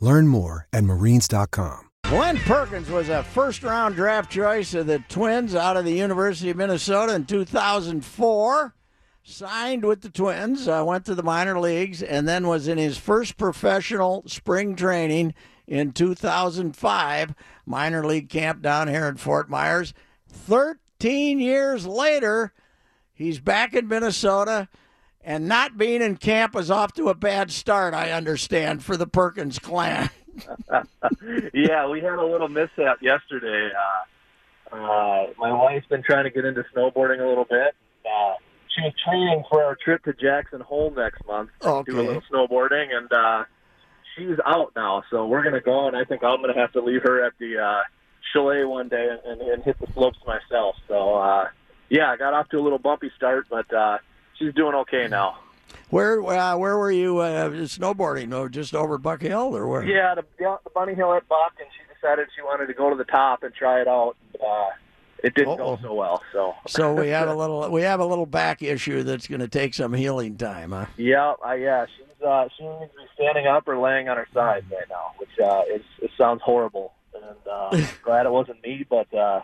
Learn more at marines.com. Glenn Perkins was a first round draft choice of the Twins out of the University of Minnesota in 2004. Signed with the Twins, uh, went to the minor leagues, and then was in his first professional spring training in 2005, minor league camp down here in Fort Myers. 13 years later, he's back in Minnesota, and not being in camp is off to a bad start, I understand, for the Perkins clan. yeah, we had a little mishap yesterday. Uh, uh, my wife's been trying to get into snowboarding a little bit. Uh, she's training for our trip to Jackson Hole next month to Okay. do a little snowboarding, and uh, she's out now. So we're gonna go, and I think I'm gonna have to leave her at the uh, chalet one day and, and, and hit the slopes myself. So uh, yeah, I got off to a little bumpy start, but uh, she's doing okay now. Where uh, where were you uh, snowboarding? Oh, just over Buck Hill, or where? Yeah, the, the bunny hill at Buck, and she decided she wanted to go to the top and try it out. Uh, it didn't Uh-oh. go so well. So So we have a little we have a little back issue that's going to take some healing time, huh? yeah, I, yeah, she's uh, she needs to be standing up or laying on her side right now, which uh, is it sounds horrible. And uh, glad it wasn't me, but uh,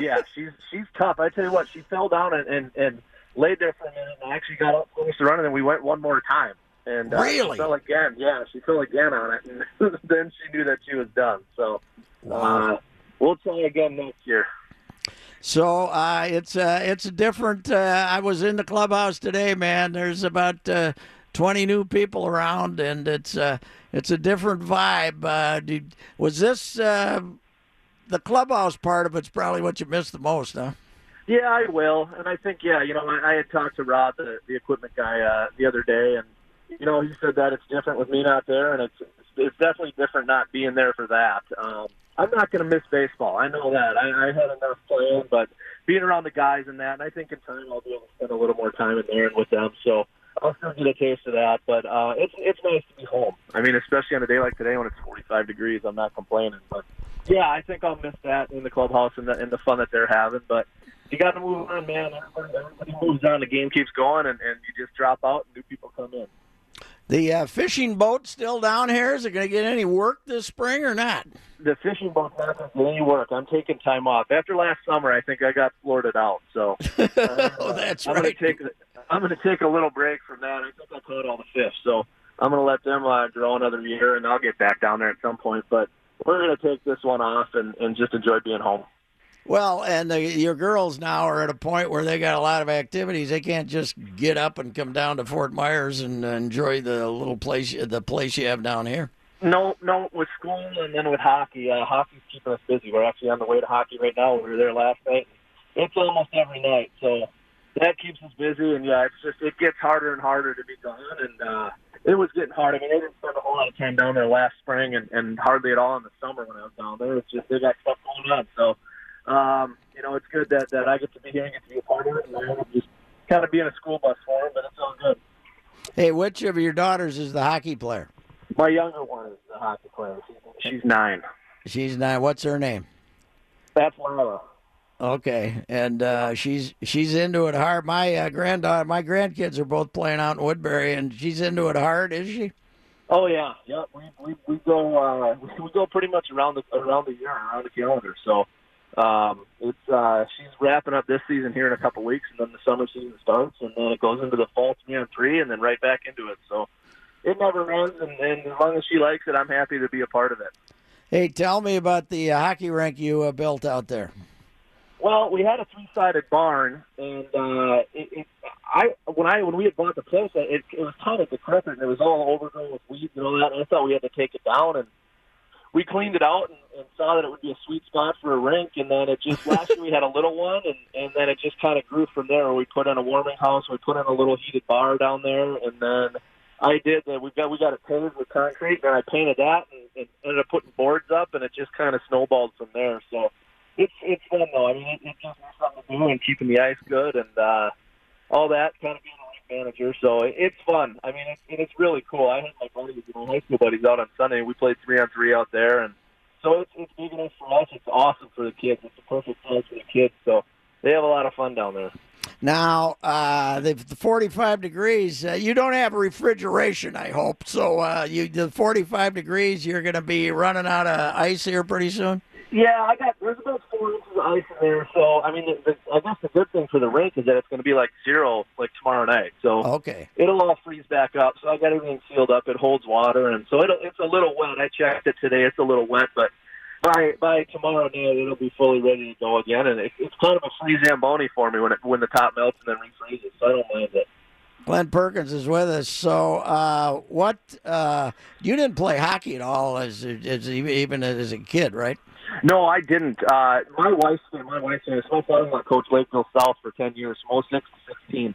yeah, she's she's tough. I tell you what, she fell down and, and and laid there for a minute, and I actually got up, finished to run, and then we went one more time. And uh, Really? she fell again. Yeah, she fell again on it, and then she knew that she was done. So uh, we'll try again next year. So uh, it's uh, it's a different. Uh, I was in the clubhouse today, man. There's about uh, 20 new people around, and it's uh, it's a different vibe. Uh, did, was this uh, the clubhouse part of it's probably what you missed the most, huh? Yeah, I will, and I think yeah, you know, I, I had talked to Rod, the, the equipment guy, uh, the other day, and you know, he said that it's different with me not there, and it's it's definitely different not being there for that. Um, I'm not going to miss baseball. I know that. I, I had enough playing, but being around the guys and that, and I think in time I'll be able to spend a little more time in there and with them. So I'll still get a taste of that. But uh, it's it's nice to be home. I mean, especially on a day like today when it's 45 degrees, I'm not complaining. But yeah, I think I'll miss that in the clubhouse and the and the fun that they're having. But you got to move on, man. Everybody, moves on. The game keeps going, and, and you just drop out, and new people come in. The uh, fishing boat still down here. Is it going to get any work this spring or not? The fishing boat's not going to do any work. I'm taking time off. After last summer, I think I got floated out. So oh, that's I'm right. Gonna take, I'm going to take a little break from that. I think I caught all the fish, so I'm going to let them uh, grow another year, and I'll get back down there at some point. But we're going to take this one off and, and just enjoy being home. Well, and the, your girls now are at a point where they got a lot of activities. They can't just get up and come down to Fort Myers and enjoy the little place, the place you have down here. No, no, with school and then with hockey. Uh, hockey's keeping us busy. We're actually on the way to hockey right now. We were there last night. It's almost every night, so that keeps us busy. And yeah, it's just it gets harder and harder to be gone. And uh, it was getting hard. I mean, they didn't spend a whole lot of time down there last spring, and, and hardly at all in the summer when I was down there. It's just they got stuff going on. So, um, you know, it's good that that I get to be here and get to be a part of it, and I'm just kind of being a school bus for them. But it's all good. Hey, which of your daughters is the hockey player? My younger one is the hockey player. She's, she's nine. She's nine. What's her name? That's Lila. Okay, and uh, she's she's into it hard. My uh, granddaughter, my grandkids are both playing out in Woodbury, and she's into it hard. Is she? Oh yeah, yeah. We we, we go uh, we go pretty much around the around the year, around the calendar. So um, it's uh, she's wrapping up this season here in a couple weeks, and then the summer season starts, and then it goes into the fall three on three, and then right back into it. So it never ends, and, and as long as she likes it, I'm happy to be a part of it. Hey, tell me about the uh, hockey rink you uh, built out there. Well, we had a three-sided barn, and uh, it, it, I when I when we had bought the place, it, it was kind of decrepit. And it was all overgrown with weeds and all that. And I thought we had to take it down, and we cleaned it out and, and saw that it would be a sweet spot for a rink. And then it just last year we had a little one, and and then it just kind of grew from there. We put in a warming house, we put in a little heated bar down there, and then I did that. We got we got it paved with concrete, and I painted that, and, and ended up putting boards up, and it just kind of snowballed from there. So it's it's fun though. I mean, it, it me something do and keeping the ice good and uh, all that. Kind of being manager, so it, it's fun. I mean, it's and it's really cool. I had my buddies, know, high school buddies out on Sunday. We played three on three out there, and so it's it's big enough for us. It's awesome for the kids. It's the perfect size for the kids. So they have a lot of fun down there. Now, uh, the, the 45 degrees, uh, you don't have refrigeration, I hope. So, uh, you the 45 degrees, you're going to be running out of ice here pretty soon? Yeah, I got there's about four inches of ice in there. So I mean, the, the, I guess the good thing for the rink is that it's going to be like zero like tomorrow night. So Okay. it'll all freeze back up. So I got everything sealed up. It holds water, and so it'll, it's a little wet. I checked it today. It's a little wet, but by by tomorrow night it'll be fully ready to go again. And it, it's kind of a free zamboni for me when it when the top melts and then refreezes. So I don't mind it. Glenn Perkins is with us. So, uh, what, uh, you didn't play hockey at all as, as even as a kid, right? No, I didn't. Uh, my wife's my wife's my father-in-law coached Lakeville South for ten years, from 06 to sixteen,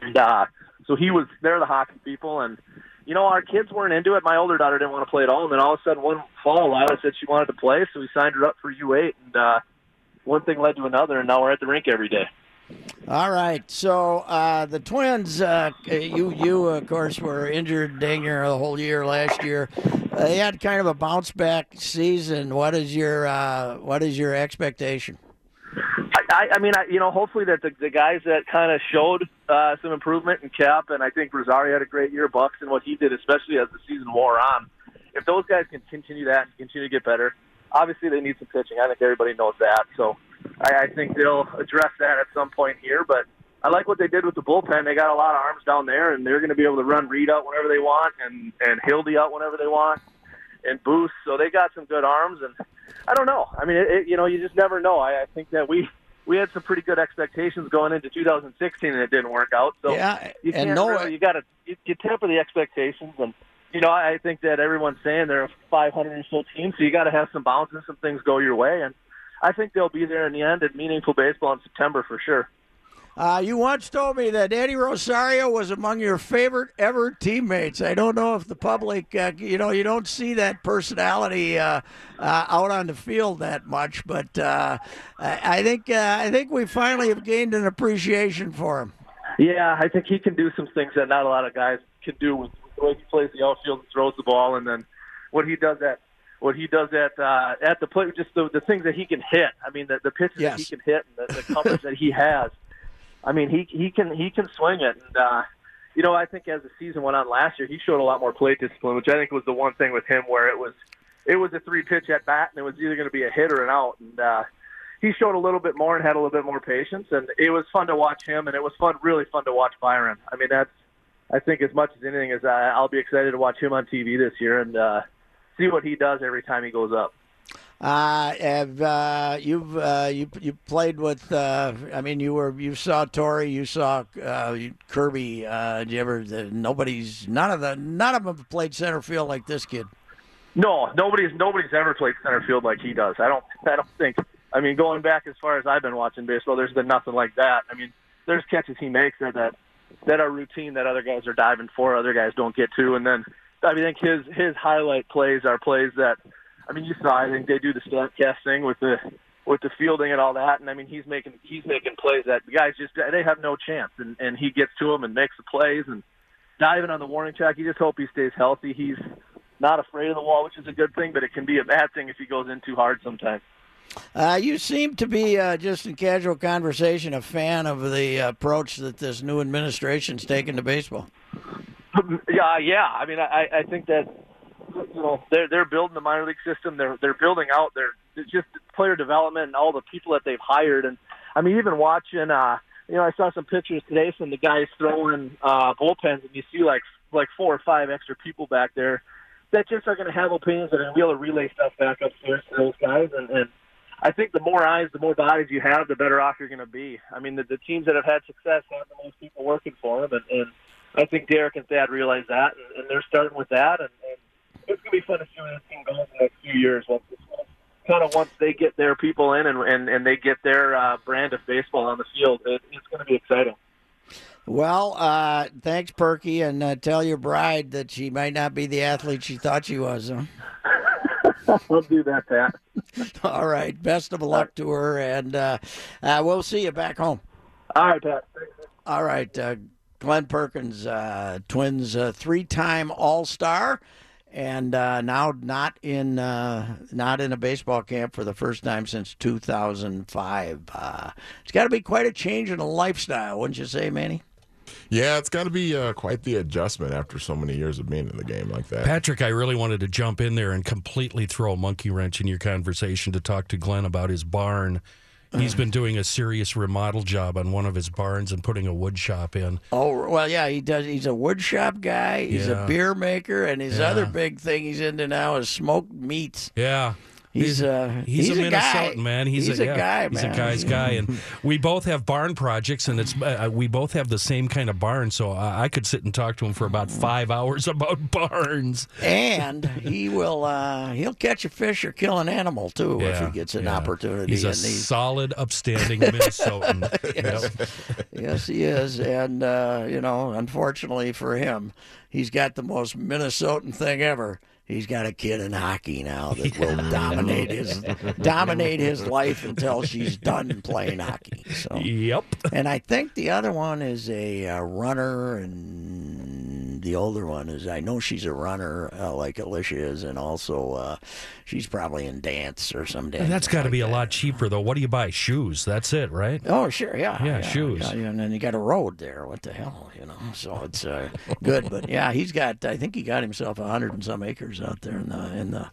and uh, so he was they're the hockey people, and you know our kids weren't into it. My older daughter didn't want to play at all, and then all of a sudden one fall, Lila said she wanted to play, so we signed her up for U8, and uh, one thing led to another, and now we're at the rink every day. All right. So uh, the Twins, uh, you you of course were injured near the whole year last year. Uh, they had kind of a bounce back season. What is your uh, what is your expectation? I, I, I mean, I, you know, hopefully that the, the guys that kind of showed uh, some improvement in Cap, and I think Rosario had a great year, Bucks, and what he did, especially as the season wore on. If those guys can continue that and continue to get better, obviously they need some pitching. I think everybody knows that. So I, I think they'll address that at some point here. But I like what they did with the bullpen. They got a lot of arms down there, and they're going to be able to run Reed out whenever they want, and and Hildy out whenever they want, and Boost. So they got some good arms, and I don't know. I mean, it, it, you know, you just never know. I, I think that we we had some pretty good expectations going into 2016, and it didn't work out. So Yeah, you and can't no- really, you got to you, you temper the expectations, and you know, I think that everyone's saying they're a 500 or so team, so you got to have some bounces, some things go your way, and I think they'll be there in the end at meaningful baseball in September for sure. Uh, you once told me that Eddie Rosario was among your favorite ever teammates. I don't know if the public, uh, you know, you don't see that personality uh, uh, out on the field that much, but uh, I think uh, I think we finally have gained an appreciation for him. Yeah, I think he can do some things that not a lot of guys can do with the way he plays the outfield and throws the ball, and then what he does at what he does at uh, at the plate, just the, the things that he can hit. I mean, the, the pitches Yes. that he can hit and the, the coverage that he has. I mean, he he can he can swing it, and uh, you know, I think as the season went on last year, he showed a lot more plate discipline, which I think was the one thing with him where it was it was a three pitch at bat, and it was either going to be a hit or an out, and uh, he showed a little bit more and had a little bit more patience, and it was fun to watch him, and it was fun, really fun to watch Byron. I mean, that's I think as much as anything is I, I'll be excited to watch him on TV this year and uh, see what he does every time he goes up. Uh, have uh, you've uh, you you played with? Uh, I mean, you were you saw Torii, you saw uh, Kirby. Uh, did you ever? Nobody's none of the none of them played center field like this kid. No, nobody's nobody's ever played center field like he does. I don't I don't think. I mean, going back as far as I've been watching baseball, there's been nothing like that. I mean, there's catches he makes that that, that are routine that other guys are diving for, other guys don't get to, and then I mean, I think his his highlight plays are plays that I mean, you saw. I think they do the statcast thing with the with the fielding and all that, and I mean, he's making he's making plays that the guys just they have no chance, and and he gets to them and makes the plays and diving on the warning track. You just hope he stays healthy. He's not afraid of the wall, which is a good thing, but it can be a bad thing if he goes in too hard sometimes. Uh, you seem to be uh, just in casual conversation a fan of the approach that this new administration's taken to baseball. yeah, yeah. I mean, I, I think that you know they're they're building the minor league system. They're they're building out their just player development and all the people that they've hired. And I mean, even watching, uh, you know, I saw some pictures today from the guys throwing uh, bullpens, and you see like like four or five extra people back there that just are going to have opinions that are going to be able to relay stuff back upstairs to those guys. And, and I think the more eyes, the more bodies you have, the better off you're going to be. I mean, the, the teams that have had success have the most people working for them, and, and I think Derek and Thad realize that, and, and they're starting with that. And, and it's going to be fun to see where this team goes in the next few years. Once kind of once they get their people in and and, and they get their uh, brand of baseball on the field, it, it's going to be exciting. Well, uh, thanks, Perky, and uh, tell your bride that she might not be the athlete she thought she was. Huh? I'll do that, Pat. All right. Best of luck to her, and uh, uh, we'll see you back home. All right, Pat. All right. Uh, Glenn Perkins, uh, Twins uh, three-time All-Star, and uh, now not in not in a baseball camp for the first time since 2005. it's got to be quite a change in a lifestyle, wouldn't you say, Manny? Yeah, it's got to be uh, quite the adjustment after so many years of being in the game like that. Patrick, I really wanted to jump in there and completely throw a monkey wrench in your conversation to talk to Glenn about his barn. He's been doing a serious remodel job on one of his barns and putting a wood shop in. Oh well, yeah, he does. He's a wood shop guy. He's Yeah. a beer maker, and his Yeah. other big thing he's into now is smoked meats. Yeah. He's uh, He's, he's a, a guy. Minnesotan man. He's, He's a, a yeah, guy, He's a guy's guy, and we both have barn projects, and it's uh, we both have the same kind of barn. So I, I could sit and talk to him for about five hours about barns. and he will uh, he'll catch a fish or kill an animal too if he gets an yeah. opportunity. He's a solid, upstanding Minnesotan. Yep. yes, he is, and uh, you know, unfortunately for him, he's got the most Minnesotan thing ever. He's got a kid in hockey now that will dominate his dominate his life until she's done playing hockey. So Yep. and I think the other one is a uh, runner, and the older one is I know she's a runner uh, like Alicia is, and also uh, she's probably in dance or some dance. That's got to like be a lot cheaper, though. What do you buy? Shoes. That's it, right? Oh sure, yeah, Yeah, shoes. yeah, and then you got a road there. What the hell, you know? So it's uh, good, but yeah, he's got. I think he got himself a hundred and some acres out there in the in the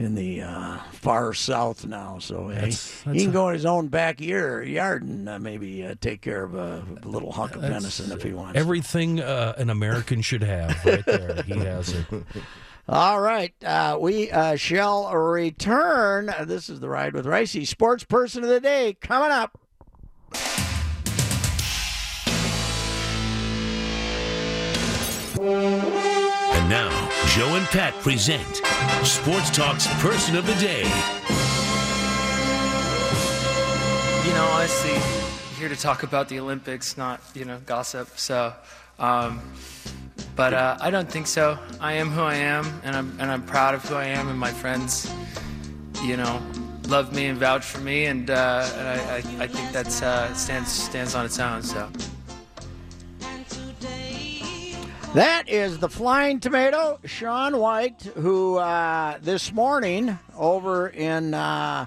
in the uh, far south now. So That's- he, that's he can a- go in his own backyard yard and uh, maybe uh, take care of a, little hunk of venison if he wants. Everything uh, an American should have, right there. He has it. All right, uh, we uh, shall return. This is the ride with Reusse, sports person of the day, coming up. Joe and Pat present Sports Talk's Person of the Day. You know, honestly, I'm here to talk about the Olympics, not you know gossip. So, um, but uh, I don't think so. I am who I am, and I'm and I'm proud of who I am, and my friends, you know, love me and vouch for me, and, uh, and I, I I think that's uh, stands stands on its own. So. That is the Flying Tomato, Shaun White, who uh, this morning over in uh,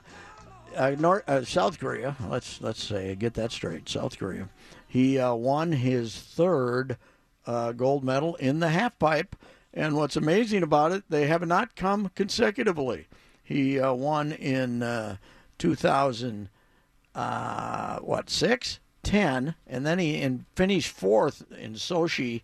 uh, North, uh, South Korea, let's let's say get that straight, South Korea, he uh, won his third uh, gold medal in the half pipe. And what's amazing about it, they have not come consecutively. He won in uh, 2000 uh, what six, ten, and then he in, finished fourth in Sochi.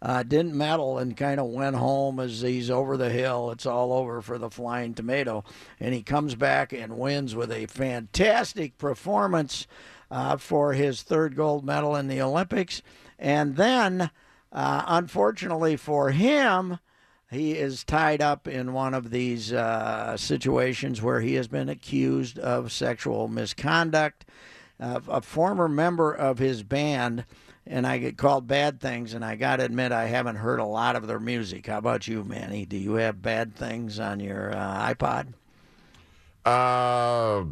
Uh, didn't medal and kind of went home as he's over the hill. It's all over for the Flying Tomato, and he comes back and wins with a fantastic performance uh, for his third gold medal in the Olympics. And then, uh, unfortunately for him, he is tied up in one of these uh, situations where he has been accused of sexual misconduct. A former member of his band, and I get called bad things, and I got to admit I haven't heard a lot of their music. How about you, Manny? Do you have bad things on your uh, iPod? Uh,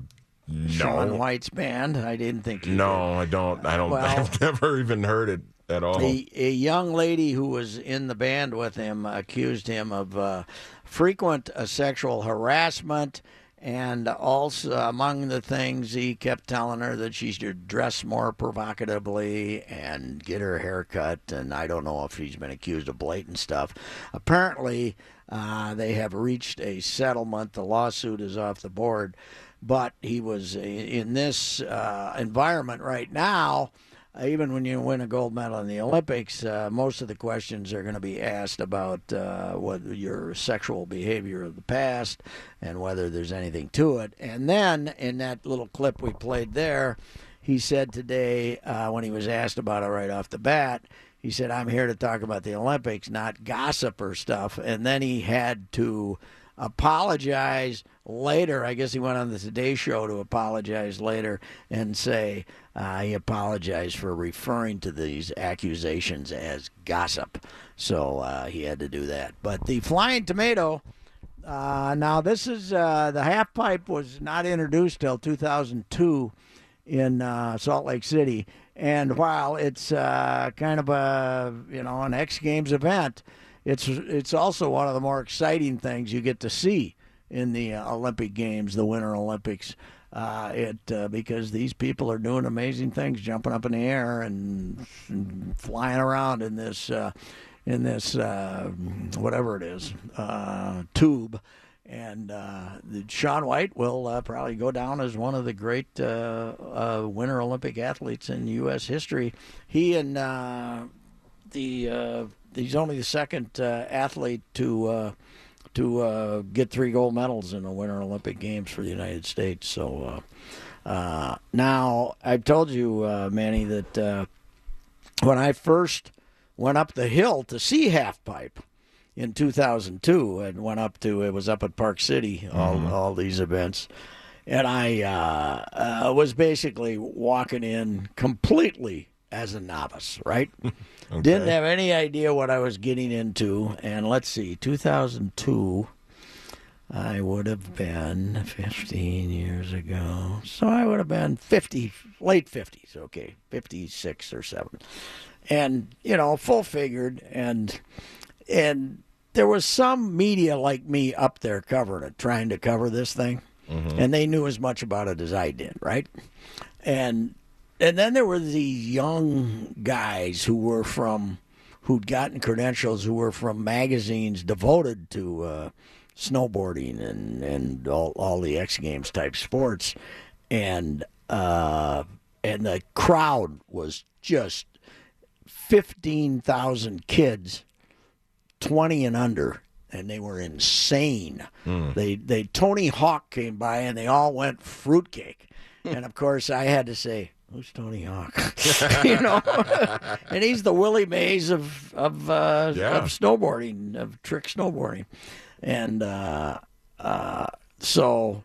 Shaun no, White's band. I didn't think you no, I don't. I don't. Well- I've never even heard it at all. A, a young lady who was in the band with him accused him of uh, frequent uh, sexual harassment. And also, among the things, he kept telling her that she should dress more provocatively and get her hair cut. And I don't know if she's been accused of blatant stuff. Apparently, uh, they have reached a settlement. The lawsuit is off the board. But he was in this uh, environment right now even when you win a gold medal in the Olympics, uh, most of the questions are going to be asked about uh, whether your sexual behavior of the past and whether there's anything to it. And then in that little clip we played there, he said today uh, when he was asked about it right off the bat, he said, "I'm here to talk about the Olympics, not gossip or stuff." And then he had to apologize later. I guess he went on the Today Show to apologize later and say uh, he apologized for referring to these accusations as gossip. So uh, he had to do that. But the Flying Tomato. Uh, now this is uh, the half pipe was not introduced till 2002 in uh, Salt Lake City, and while it's uh, kind of a you know an X Games event, it's it's also one of the more exciting things you get to see in the Olympic Games, the Winter Olympics. Uh, it uh, because these people are doing amazing things, jumping up in the air and, and flying around in this uh, in this uh, whatever it is uh, tube. And uh, the, White will probably go down as one of the great Winter Olympic athletes in U.S. history. He and uh, the he's only the second uh, athlete to uh, to uh, get three gold medals in the Winter Olympic Games for the United States. So uh, uh, now I've told you, uh, Manny, that uh, when I first went up the hill to see half pipe in 2002 and went up to it was up at Park City all all these events and I uh, uh, was basically walking in completely as a novice right? Didn't have any idea what I was getting into and let's see 2002 I would have been 15 years ago. So I would have been 50 late 50s okay 56 or 7 and you know full figured and and there was some media like me up there covering it trying to cover this thing mm-hmm. and they knew as much about it as i did right? And and then there were these young guys who were from who'd gotten credentials who were from magazines devoted to uh, snowboarding and and all, all the X Games type sports, and uh, and the crowd was just fifteen thousand kids, twenty and under. And they were insane. They they Tony Hawk came by and they all went fruitcake. and of course I had to say, Who's Tony Hawk? you know, and he's the Willie Mays of of uh, Yeah. of snowboarding, of trick snowboarding, and uh, uh, so,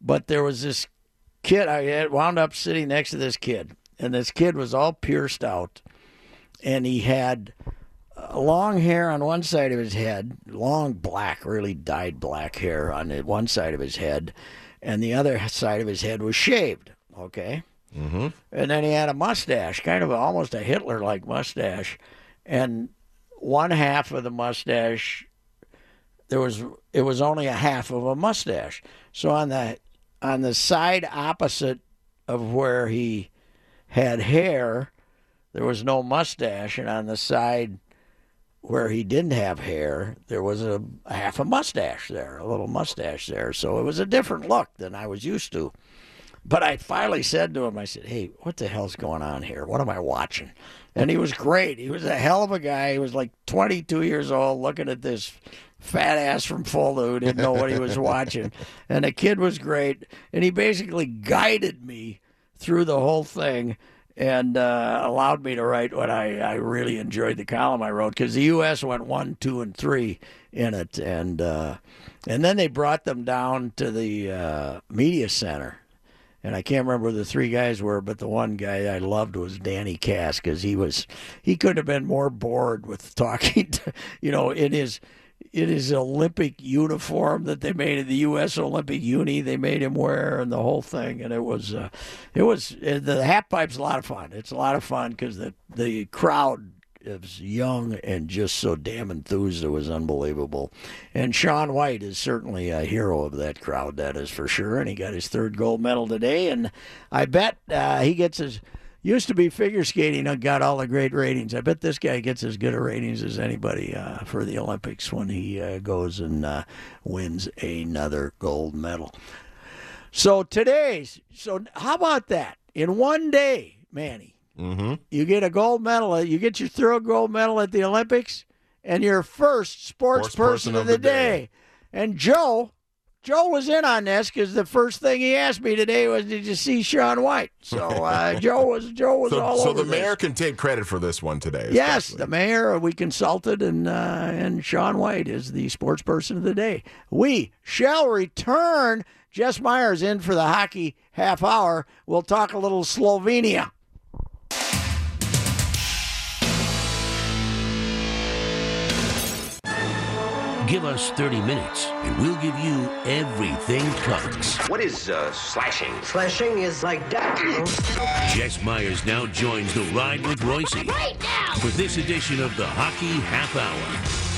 but there was this kid. I wound up sitting next to this kid, and this kid was all pierced out, and he had uh, long hair on one side of his head, long black, really dyed black hair on one side of his head, and the other side of his head was shaved. Okay. Mm-hmm. And then he had a mustache, kind of almost a Hitler like mustache. And one half of the mustache, there was it was only a half of a mustache. So on the on the side opposite of where he had hair, there was no mustache, and on the side where he didn't have hair, there was a half a mustache there, a little mustache there. So it was a different look than I was used to. But I finally said to him, I said, Hey, what the hell's going on here? What am I watching? And he was great. He was a hell of a guy. He was like 22 years old looking at this fat ass from Fulda who didn't know what he was watching. And the kid was great. And he basically guided me through the whole thing and uh, allowed me to write what I, I really enjoyed the column I wrote because the U.S. went one, two, and three in it. And, uh, and then they brought them down to the uh, media center and I can't remember who the three guys were, but the one guy I loved was Danny Kass because he was he couldn't have been more bored with talking to you know in his in his Olympic uniform that they made in the U.S. Olympic uni they made him wear and the whole thing and it was uh, it was the half pipe's a lot of fun. It's a lot of fun because the the crowd is young and just so damn enthused it was unbelievable. And Shaun White is certainly a hero of that crowd, that is for sure. And he got his third gold medal today. And I bet uh, he gets his. Used to be figure skating and got all the great ratings. I bet this guy gets as good a ratings as anybody uh, for the Olympics when he uh, goes and uh, wins another gold medal. So today's. So how about that? In one day, Manny, mm-hmm. you get a gold medal. You get your third gold medal at the Olympics, and your first sports, person, person, of the, day. day. And Joe Joe was in on this because the first thing he asked me today was, "Did you see Shaun White?" So uh, Joe was Joe was so, all so over. So the mayor this. can take credit for this one today. Yes, the mayor. We consulted, and uh, and Shaun White is the sports person of the day. We shall return. Jess Myers in for the hockey half hour. We'll talk a little Slovenia. Give us 30 minutes, and we'll give you everything Cubs. What is uh, slashing? Slashing is like that. Jess Myers now joins the ride with Reusse right now! for this edition of the Hockey Half Hour.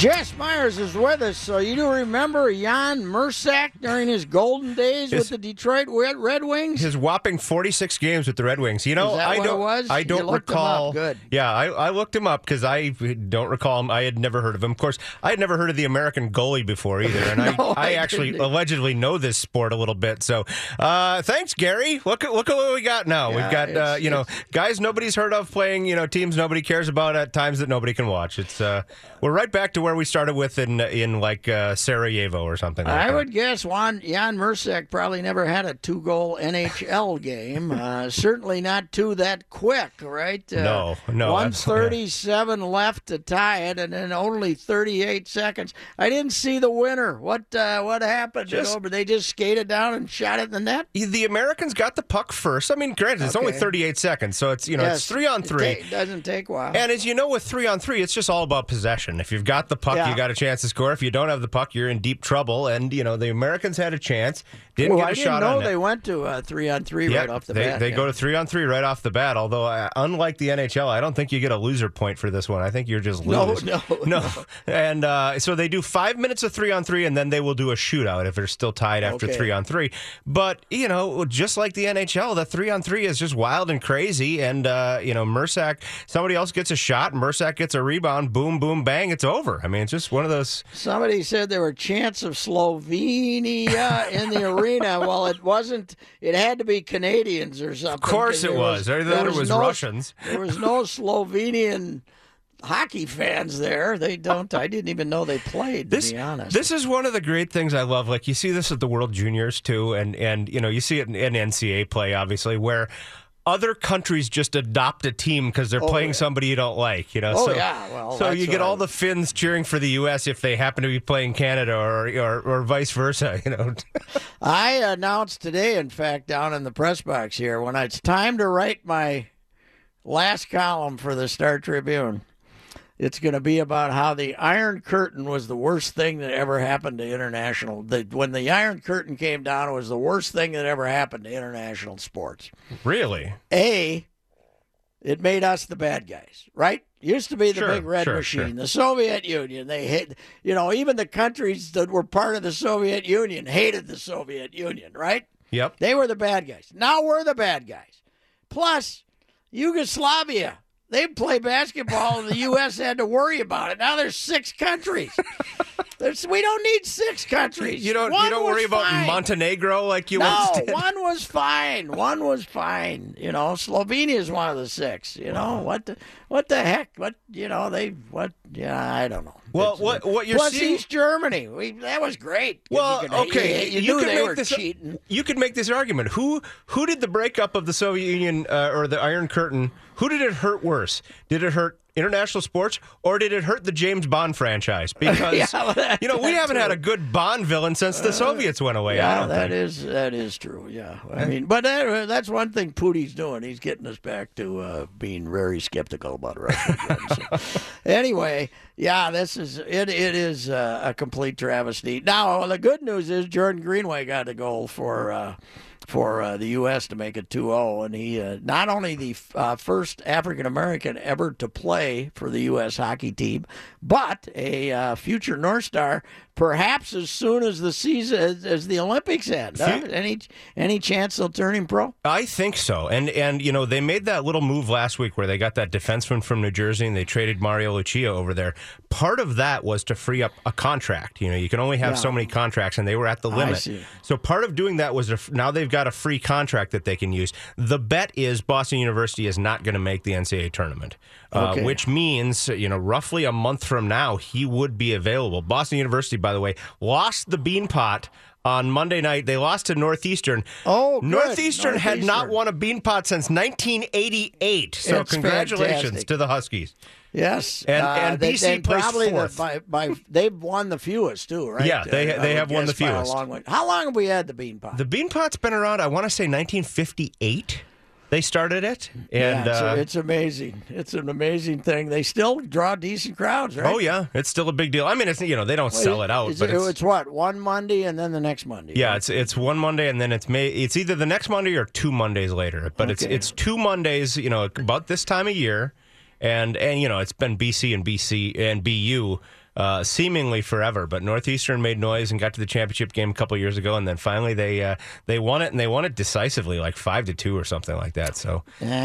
Jess Myers is with us. So you do remember Jan Mursak during his golden days his, with the Detroit Red Wings? His whopping 46 games with the Red Wings. You know, I don't. I don't recall. Good. Yeah, I, I, looked him up because I don't recall him. I had never heard of him. Of course, I had never heard of the American goalie before either, and no, I, I, actually didn't. allegedly know this sport a little bit. So, uh, thanks, Gary. Look at look at what we got now. Yeah, We've got uh, you know guys nobody's heard of playing you know teams nobody cares about at times that nobody can watch. It's uh, we're right back to where we started with in in like uh, Sarajevo or something. Like I that. would guess Juan Jan Mursak probably never had a two goal NHL game. Uh, certainly not two that quick, right? Uh, no, no. One thirty-seven left to tie it, and then only thirty-eight seconds. I didn't see the winner. What uh, what happened? Just, over? They just skated down and shot it in the net. The Americans got the puck first. I mean, granted, it's okay. only thirty-eight seconds, so it's you know yes. it's three on three. It ta- doesn't take a while. And as you know, with three on three, it's just all about possession. If you've got the puck, Yeah. you got a chance to score. If you don't have the puck, you're in deep trouble. And you know the Americans had a chance, didn't well, get a I didn't shot know they went to uh, three on three Yeah, right off the they, bat. They yeah. go to three on three right off the bat. Although, uh, unlike the NHL, I don't think you get a loser point for this one. I think you're just losing. No, lose. no, no. And uh, so they do five minutes of three on three, and then they will do a shootout if they're still tied after Okay. three on three. But you know, just like the NHL, the three on three is just wild and crazy. And uh, you know, Mursak, somebody else gets a shot, Mursak gets a rebound, boom, boom, bang, it's over. I mean, it's just one of those. Somebody said there were chants of Slovenia in the arena. Well, it wasn't. It had to be Canadians or something. Of course, it was. Either that or it was no- Russians. There was no Slovenian hockey fans there. They don't. I didn't even know they played. To This, be honest, this is one of the great things I love. Like you see this at the World Juniors too, and and you know you see it in, in NCAA play, obviously, where other countries just adopt a team because they're Oh, playing yeah. somebody you don't like. You know, Oh, so, yeah. Well, so you get I- all the Finns cheering for the U.S. if they happen to be playing Canada, or or, or vice versa. You know, I announced today, in fact, down in the press box here, when it's time to write my last column for the Star Tribune. It's going to be about how the Iron Curtain was the worst thing that ever happened to international. The, when the Iron Curtain came down, it was the worst thing that ever happened to international sports. really. A, it made us the bad guys, right? Used to be the Sure, big red sure, machine, sure. the Soviet Union. They hate, you know, even the countries that were part of the Soviet Union hated the Soviet Union, right? Yep. They were the bad guys. Now we're the bad guys. Plus, Yugoslavia. They play basketball, and the U.S. had to worry about it. Now there's six countries. There's, we don't need six countries. You don't One you don't worry about fine. Montenegro like you No, once did. one was fine. One was fine. You know, Slovenia is one of the six. You know what? The, what the heck? What you know? They what? Yeah, I don't know. Well, It's- what- what you're plus seeing- East Germany? We, that was great. Well, you could- okay, you, you, could make this. cheating. You could make this argument. Who who did the breakup of the Soviet Union uh, or the Iron Curtain? Who did it hurt worse? Did it hurt international sports or did it hurt the James Bond franchise? Because Yeah, well, that- you know we haven't too. had a good Bond villain since the Soviets went away. Yeah, that is that is true. Yeah, I mean, but that, that's one thing Putin's doing. He's getting us back to uh, being very skeptical about Russia. Again. So, anyway, yeah, this is it. It is uh, a complete travesty. Now, the good news is Jordan Greenway got a goal for. For uh, the U.S. to make it 2-0, and he uh, not only the uh, first African American ever to play for the U.S. hockey team, but a uh, future North Star perhaps as soon as the season as, as the Olympics end. huh? Any any chance they'll turn him pro? I think so. And and you know, they made that little move last week where they got that defenseman from New Jersey and they traded Mario Lucia over there. Part of that was to free up a contract. You know, you can only have Yeah. so many contracts and they were at the limit. So part of doing that was f- now they've got a free contract that they can use. The bet is Boston University is not going to make the NCAA tournament. Uh, Okay. which means, you know, roughly a month from now, he would be available. Boston University, by the way, lost the Beanpot on Monday night. They lost to Northeastern. Oh, good. Northeastern had not won a Beanpot since 1988. So It's congratulations fantastic. to the Huskies. Yes, And- uh, and they- BC they placed probably fourth. The, by, by they've won the fewest too, right? Yeah, they uh, they have won the guess by a fewest. How long have we had the Beanpot? The bean pot's been around, I want to say 1958. They started it. And yeah, it's, uh, it's amazing. It's an amazing thing. They still draw decent crowds, right? oh, yeah, it's still a big deal. I mean, it's, you know, they don't sell it out, but it- it's, what one Monday and then the next Monday. Yeah, it's it's one Monday and then it's May. It's either the next Monday or two Mondays later. But it's it's two Mondays. You know, about this time of year, and and you know it's been BC and BC and BU. Uh, seemingly forever, but Northeastern made noise and got to the championship game a couple years ago, and then finally they uh, they won it and they won it decisively, like five to two or something like that. So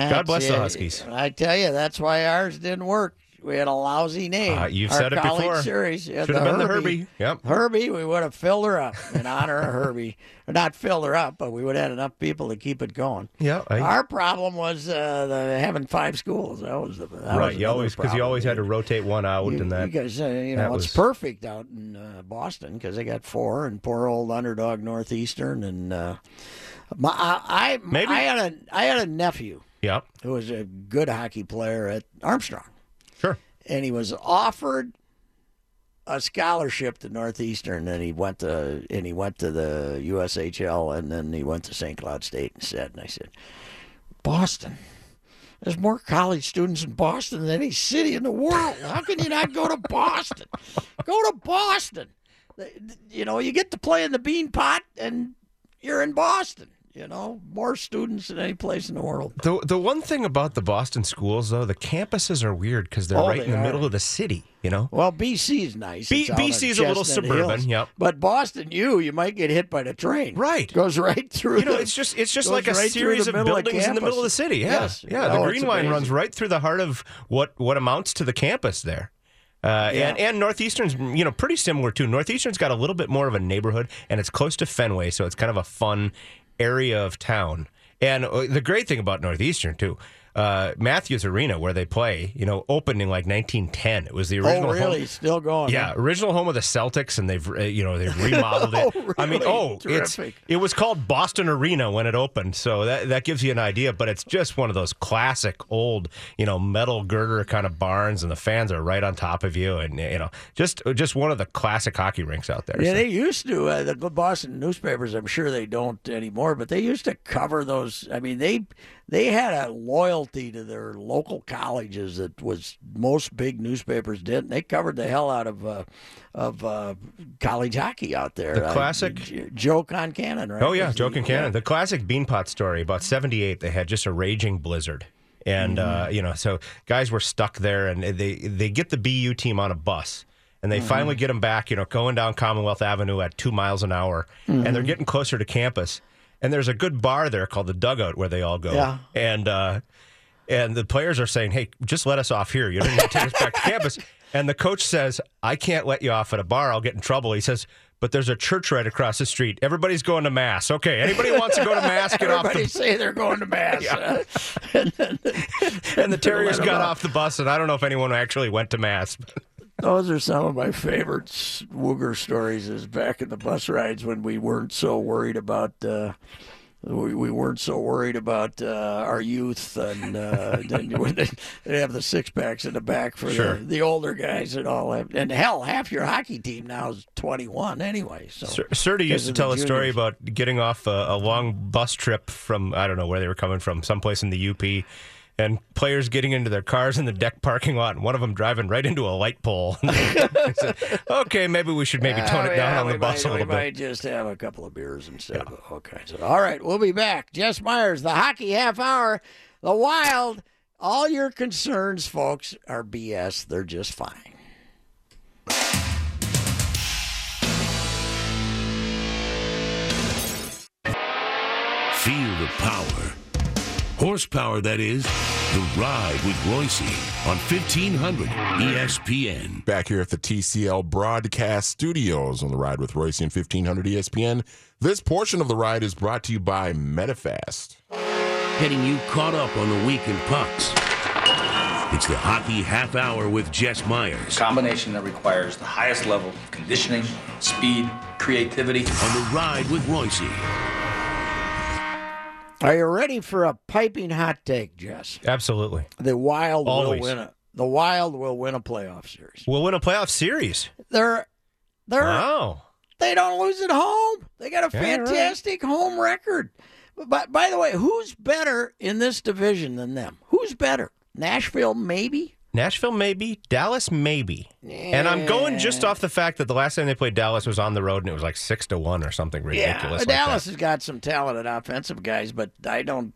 God bless the Huskies. I tell you, that's why ours didn't work. We had a lousy name. Uh, you've Our said it before. Series yeah, Should have been the Herbie. Yep. Herbie, we would have filled her up in honor of Herbie. Not filled her up, but we would have had enough people to keep it going. Yeah, I- Our problem was uh, the, having five schools. That was the that was right. You always because you always had to rotate one out, You, and that guys, uh, you know, it's was- perfect out in uh, Boston because they got four, and poor old underdog Northeastern, and uh, my, I, I, Maybe. I had a, I had a nephew Yep. who was a good hockey player at Armstrong. And he was offered a scholarship to Northeastern, and he went to and he went to the USHL, and then he went to St. Cloud State instead. And I said, Boston. There's more college students in Boston than any city in the world. How can you not go to Boston? Go to Boston. You know, you get to play in the bean pot, and you're in Boston. You know, more students than any place in the world. The the one thing about the Boston schools though, the campuses are weird because they're Oh, right they in the are. middle of the city. You know. Well, BC's nice. B- BC's a little suburban, Hills. yep. But Boston U, you might get hit by the train. Right. Goes right through. You know, the- it's just it's just like a right series of buildings in the middle of the city. Yeah, Yes. yeah. The Oh, Green Line amazing. runs right through the heart of what what amounts to the campus there. Uh, Yeah. and, and Northeastern's, you know, pretty similar too. Northeastern's got a little bit more of a neighborhood, and it's close to Fenway, so it's kind of a fun area of town. And uh, the great thing about Northeastern too, uh, Matthews Arena, where they play, you know, opened in like 1910. It was the original. Oh, home- really? Still going? Yeah, huh? original home of the Celtics, and they've uh, you know they've remodeled it. Oh, really? I mean, oh, it's it was called Boston Arena when it opened, so that that gives you an idea. But it's just one of those classic old you know metal girder kind of barns, and the fans are right on top of you, and you know just just one of the classic hockey rinks out there. Yeah, So- they used to. Uh, the Boston newspapers, I'm sure they don't anymore, but they used to cover those. I mean, they they had a loyalty to their local colleges that was most big newspapers didn't. They covered the hell out of uh, of uh, college hockey out there. The Uh, classic- J- Joe Concannon, right? Oh yeah, Joe the- Concannon. yeah. The classic Beanpot story. About '78, they had just a raging blizzard, and uh, you know, so guys were stuck there, and they they get the BU team on a bus. And they finally get them back, you know, going down Commonwealth Avenue at two miles an hour, and they're getting closer to campus. And there's a good bar there called the Dugout where they all go. Yeah. And uh, and the players are saying, "Hey, just let us off here. You don't need to take us back to campus." And the coach says, "I can't let you off at a bar. I'll get in trouble." He says, "But there's a church right across the street. Everybody's going to mass. Okay, anybody wants to go to mass, get off Everybody the." say they're going to mass. Yeah. And the Terriers got off. off the bus, and I don't know if anyone actually went to mass. Those are some of my favorite Wooger stories. Is back in the bus rides when we weren't so worried about. Uh, we, we weren't so worried about uh, our youth, and uh, then when they, they have the six packs in the back for Sure. the, the older guys and all that. And hell, half your hockey team now is twenty one anyway. So Serta used to tell a story about getting off a, a long bus trip from I don't know where they were coming from, someplace in the UP, and players getting into their cars in the deck parking lot, and one of them driving right into a light pole. said, okay, maybe we should maybe tone it down yeah, on the bus might, a little we bit. We might just have a couple of beers instead yeah. of all kinds of. All right, we'll be back. Jess Myers, the hockey half hour, the wild. All your concerns, folks, are BS. They're just fine. Feel the power Horsepower, that is. The Ride with Reusse on E 1500 ESPN. Back here at the TCL broadcast studios on the ride with Reusse and 1500 ESPN. This portion of the ride is brought to you by MetaFast. Getting you caught up on the week in pucks. It's the Hockey Half Hour with Jess Myers combination that requires the highest level of conditioning, speed, creativity. on the Ride with Reusse. Are you ready for a piping hot take, Jess? Absolutely. The Wild Always. will win a the Wild will win a playoff series. We'll win a playoff series. They're they're Wow. they don't lose at home. They got a Yeah, right. fantastic home record. But by the way, who's better in this division than them? Who's better? Nashville, maybe. Nashville, maybe. Dallas, maybe. And I'm going just off the fact that the last time they played Dallas was on the road and it was like six to one or something ridiculous. Yeah, like Dallas that. has got some talented offensive guys, but I don't.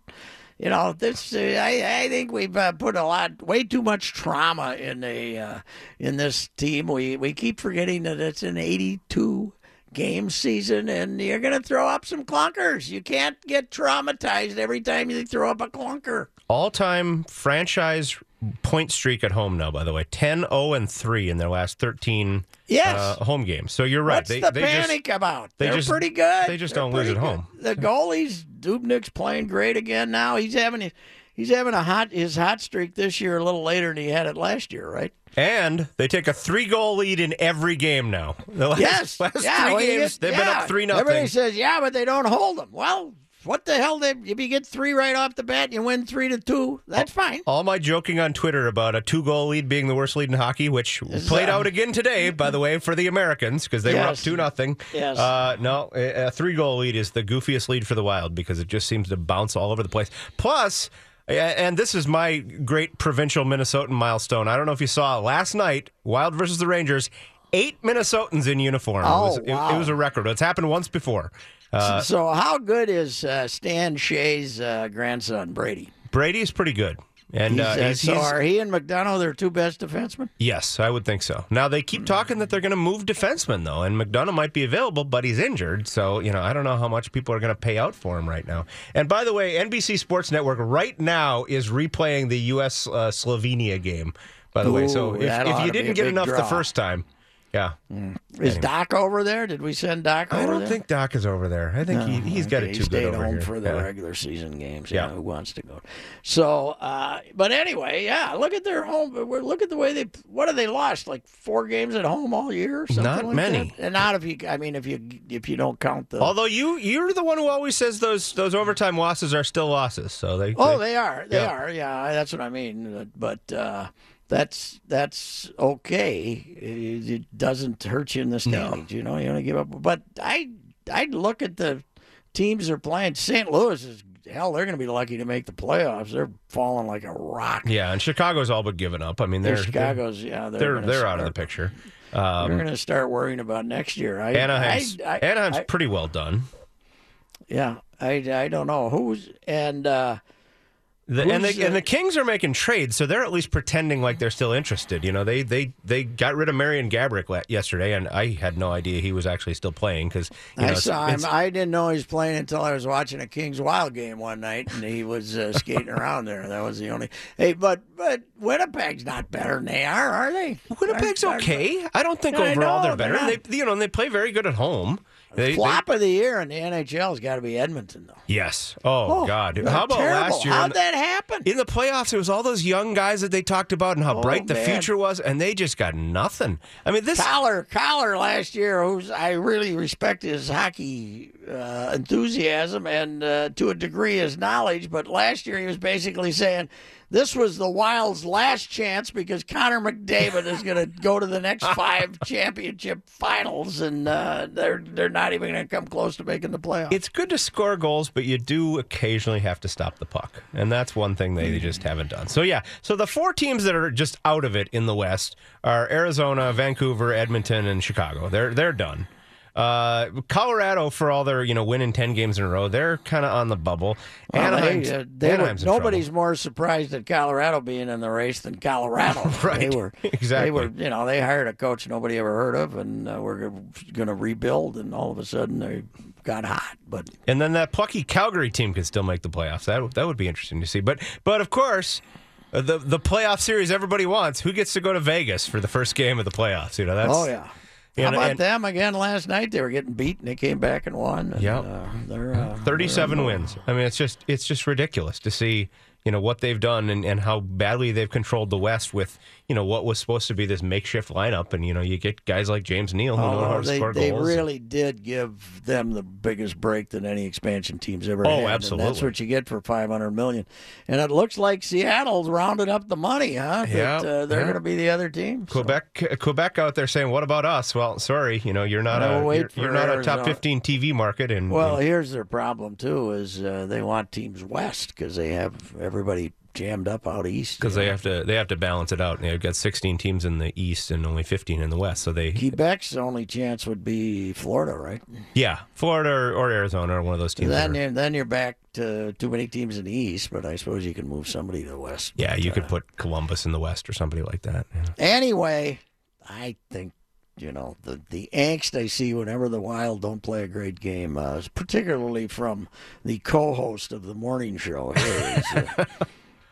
You know, this uh, I, I think we've uh, put a lot, way too much trauma in the uh, in this team. We we keep forgetting that it's an 82 game season, and you're going to throw up some clunkers. You can't get traumatized every time you throw up a clunker. All time franchise point streak at home now, by the way 10 0 and 3 in their last 13 Yes. uh, home games. So you're right. What's they, the they panic just, about? they They're just- pretty good. they just They're don't lose at good. home. The goalies, Dubnyk's playing great again now. He's having he's having a hot his hot streak this year a little later than he had it last year, right? And they take a three goal lead in every game now. The last, Yes. last yeah, three well, games, get- they've been up 3 nothing. Everybody says, yeah, but they don't hold them. Well, what the hell? They, if you get three right off the bat, you win three to two. That's fine. All my joking on Twitter about a two goal lead being the worst lead in hockey, which played uh, out again today, by the way, for the Americans because they were up Yes. two nothing. Yes. Uh, no, a, three goal lead is the goofiest lead for the Wild because it just seems to bounce all over the place. Plus. And this is my great provincial Minnesotan milestone. I don't know if you saw last night, Wild versus the Rangers, eight Minnesotans in uniform. Oh, it, was, it- it, was a record. It's happened once before. Uh, so, how good is uh, Stan Skjei's uh, grandson, Brady? Brady's pretty good. And He's, uh, uh, he's, so, he's- are he and McDonagh their two best defensemen? Yes, I would think so. Now they keep talking that they're going to move defensemen though, and McDonagh might be available, but he's injured. So you know, I don't know how much people are going to pay out for him right now. And by the way, NBC Sports Network right now is replaying the U.S. Uh, Slovenia game. By the way, so if, if you didn't get enough the first time, yeah, Is Doc over there? Did we send Doc over I don't there? think Doc is over there. I think he, he's got it he too good stayed over home here. for the Yeah. regular season games. Yeah. Who wants to go? So, uh, but anyway, yeah. Look at their home. Look at the way they. What have they lost? Like four games at home all year? Or something Not like many. that? And not if you. I mean, if you if you don't count the. Although you you're the one who always says those those overtime losses are still losses. So they oh, they are. They yeah. are. Yeah, that's what I mean. But uh, that's that's okay. It, it doesn't hurt you in the standings. You know, you don't give up. But I I'd look at the teams they're playing. St. Louis is hell. They're going to be lucky to make the playoffs. They're falling like a rock. Yeah, and Chicago's all but given up. I mean, They're they're Chicago's. Yeah, they're they're they're out of the picture. They're Um, going to start worrying about next year. I, Anaheim's I, I, Anaheim's I- pretty well done. yeah, I, I don't know who's and uh, The, and the and the Kings are making trades, so they're at least pretending like they're still interested. You know, they they they got rid of Marian Gaborik yesterday, and I had no idea he was actually still playing because you know, I saw him. I didn't know he was playing until I was watching a Kings Wild game one night, and he was uh, skating around there. That was the only. Hey, but but Winnipeg's not better than they are, are they? Winnipeg's I- I- okay. I don't think I overall know, they're better. they're they you know and they play very good at home. They, they- of the year in the NHL's got to be Edmonton, though. yes. Oh, oh God. How about terrible. last year? How'd that happen? in the playoffs, it was all those young guys that they talked about and how Oh, bright the man. future was, and they just got nothing. I mean, this Collar, Collar last year, who's I really respect his hockey uh, enthusiasm and uh, to a degree his knowledge, but last year he was basically saying this was the Wild's last chance because Connor McDavid is going to go to the next five championship finals, and uh, they're they're not even going to come close to making the playoffs. It's good to score goals, but you do occasionally have to stop the puck. And that's one thing they just haven't done. So, yeah. So, the four teams that are just out of it in the West are Arizona, Vancouver, Edmonton, and Chicago. They're, they're done. Uh, Colorado, for all their you know winning ten games in a row, they're kind of on the bubble. Well, Anaheim's, they, uh, they were, Anaheim's nobody's trouble. more surprised at Colorado being in the race than Colorado. Right. They were Exactly. They were, you know, they hired a coach nobody ever heard of, and uh, we're going to rebuild, and all of a sudden they got hot. But And then that plucky Calgary team could still make the playoffs. That that would be interesting to see. But but of course, uh, the the playoff series everybody wants. Who gets to go to Vegas for the first game of the playoffs? You know that's oh yeah. You How about and them again last night? They were getting beat, and they came back and won. And, Yep. uh, they're uh, Thirty-seven they're- wins. I mean, it's just it's just ridiculous to see you know what they've done and, and how badly they've controlled the West with you know what was supposed to be this makeshift lineup. And you know you get guys like James Neal who know how Oh, to they, score they goals. really did give them the biggest break that any expansion team's ever Oh, had. And that's what you get for five hundred million. And it looks like Seattle's rounding up the money, huh? Yeah, uh, they're yeah. going to be the other team. so- Quebec, Quebec out there saying, "What about us?" Well, sorry, you know you're not No, a you're, you're not a top 15 TV market, and Well, and- here's their problem too: is uh, they want teams west because they have everybody jammed up out east. because they have to they have to balance it out. They've got 16 teams in the East and only 15 in the West. So they Quebec's only chance would be Florida, right? yeah, Florida or, or Arizona or one of those teams. Then you're, then you're back to too many teams in the east, but I suppose you can move somebody to the west. yeah, you But, could uh, put Columbus in the West or somebody like that. yeah. Anyway, I think you know the the angst I see whenever the Wild don't play a great game, uh, particularly from the co-host of the morning show. Here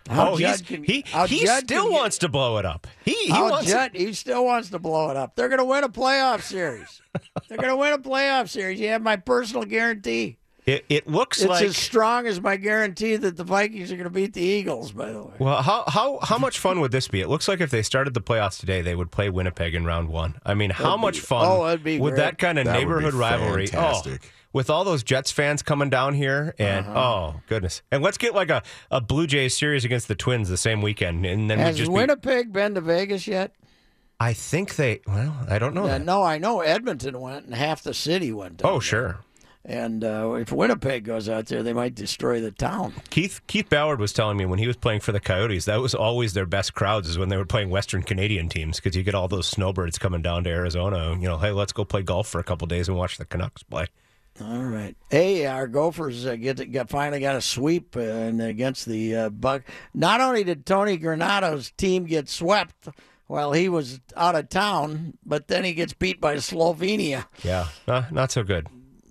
oh, Judd can- he he Judd still wants to blow it up. He he wants. Judd, he still wants to blow it up. They're going to win a playoff series. They're going to win a playoff series. You have my personal guarantee. It, it looks It's like as strong as my guarantee that the Vikings are going to beat the Eagles. By the way. Well, how how how much fun would this be? It looks like if they started the playoffs today, they would play Winnipeg in round one. I mean, how That'd much be- fun oh, that'd be would great. that kind of That neighborhood rivalry? fantastic. Oh, with all those Jets fans coming down here, and Uh-huh. oh goodness, and let's get like a, a Blue Jays series against the Twins the same weekend, and then we Has just. Be, Winnipeg been to Vegas yet? I think they. Well, I don't know. Uh, that. no, I know Edmonton went, and half the city went. down Oh there. sure. And uh, if Winnipeg goes out there, they might destroy the town. Keith Keith Ballard was telling me when he was playing for the Coyotes, that was always their best crowds is when they were playing Western Canadian teams because you get all those snowbirds coming down to Arizona. You know, hey, let's go play golf for a couple days and watch the Canucks play. All right. Hey, our Gophers uh, get, got finally got a sweep uh, against the uh, Buck. Not only did Tony Granato's team get swept while he was out of town, but then he gets beat by Slovenia. Yeah, uh, not so good.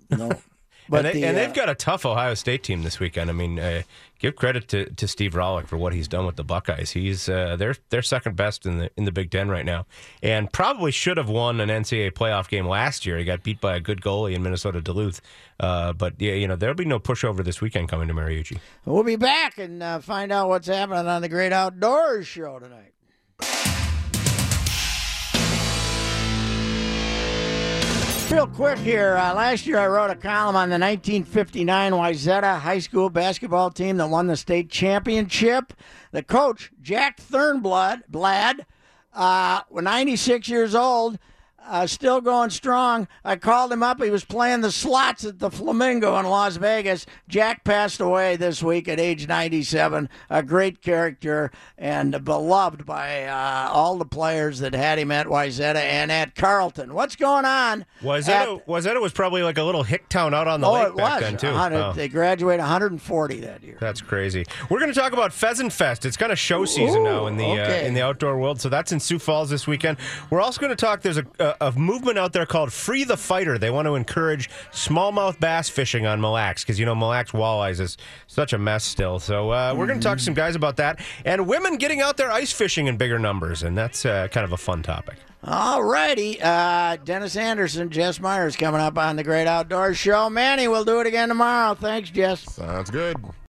No. and, But they, the, and uh, they've got a tough Ohio State team this weekend. I mean, uh, give credit to, to Steve Rohlik for what he's done with the Buckeyes. He's uh, they're they're second best in the in the Big Ten right now, and probably should have won an NCAA playoff game last year. He got beat by a good goalie in Minnesota Duluth. Uh, but yeah, you know there'll be no pushover this weekend coming to Mariucci. We'll be back and uh, find out what's happening on the Great Outdoors show tonight. Real quick here. Uh, last year, I wrote a column on the 1959 Wayzata High School basketball team that won the state championship. The coach, Jack Thurnblad, Blad, uh, 96 years old, uh, still going strong. I called him up. He was playing the slots at the Flamingo in Las Vegas. Jack passed away this week at age 97. A great character and beloved by uh, all the players that had him at Wayzata and at Carleton. What's going on? Wayzata, Wayzata was probably like a little hick town out on the oh, lake back was. then too. 100 Oh. They graduated 140 that year. That's crazy. We're going to talk about Pheasant Fest. It's kind of show season now in the okay. uh, in the outdoor world. So that's in Sioux Falls this weekend. We're also going to talk. There's a, a, a movement out there called Free the Fighter. They want to encourage smallmouth bass fishing on Mille Lacs because you know Mille Lacs walleyes is such a mess still. So uh, we're going to talk to some guys about that and women getting out there ice fishing in bigger numbers, and that's uh, kind of a fun topic. All righty. Uh, Dennis Anderson, Jess Myers coming up on the Great Outdoors Show. Manny, we'll do it again tomorrow. Thanks, Jess. Sounds good.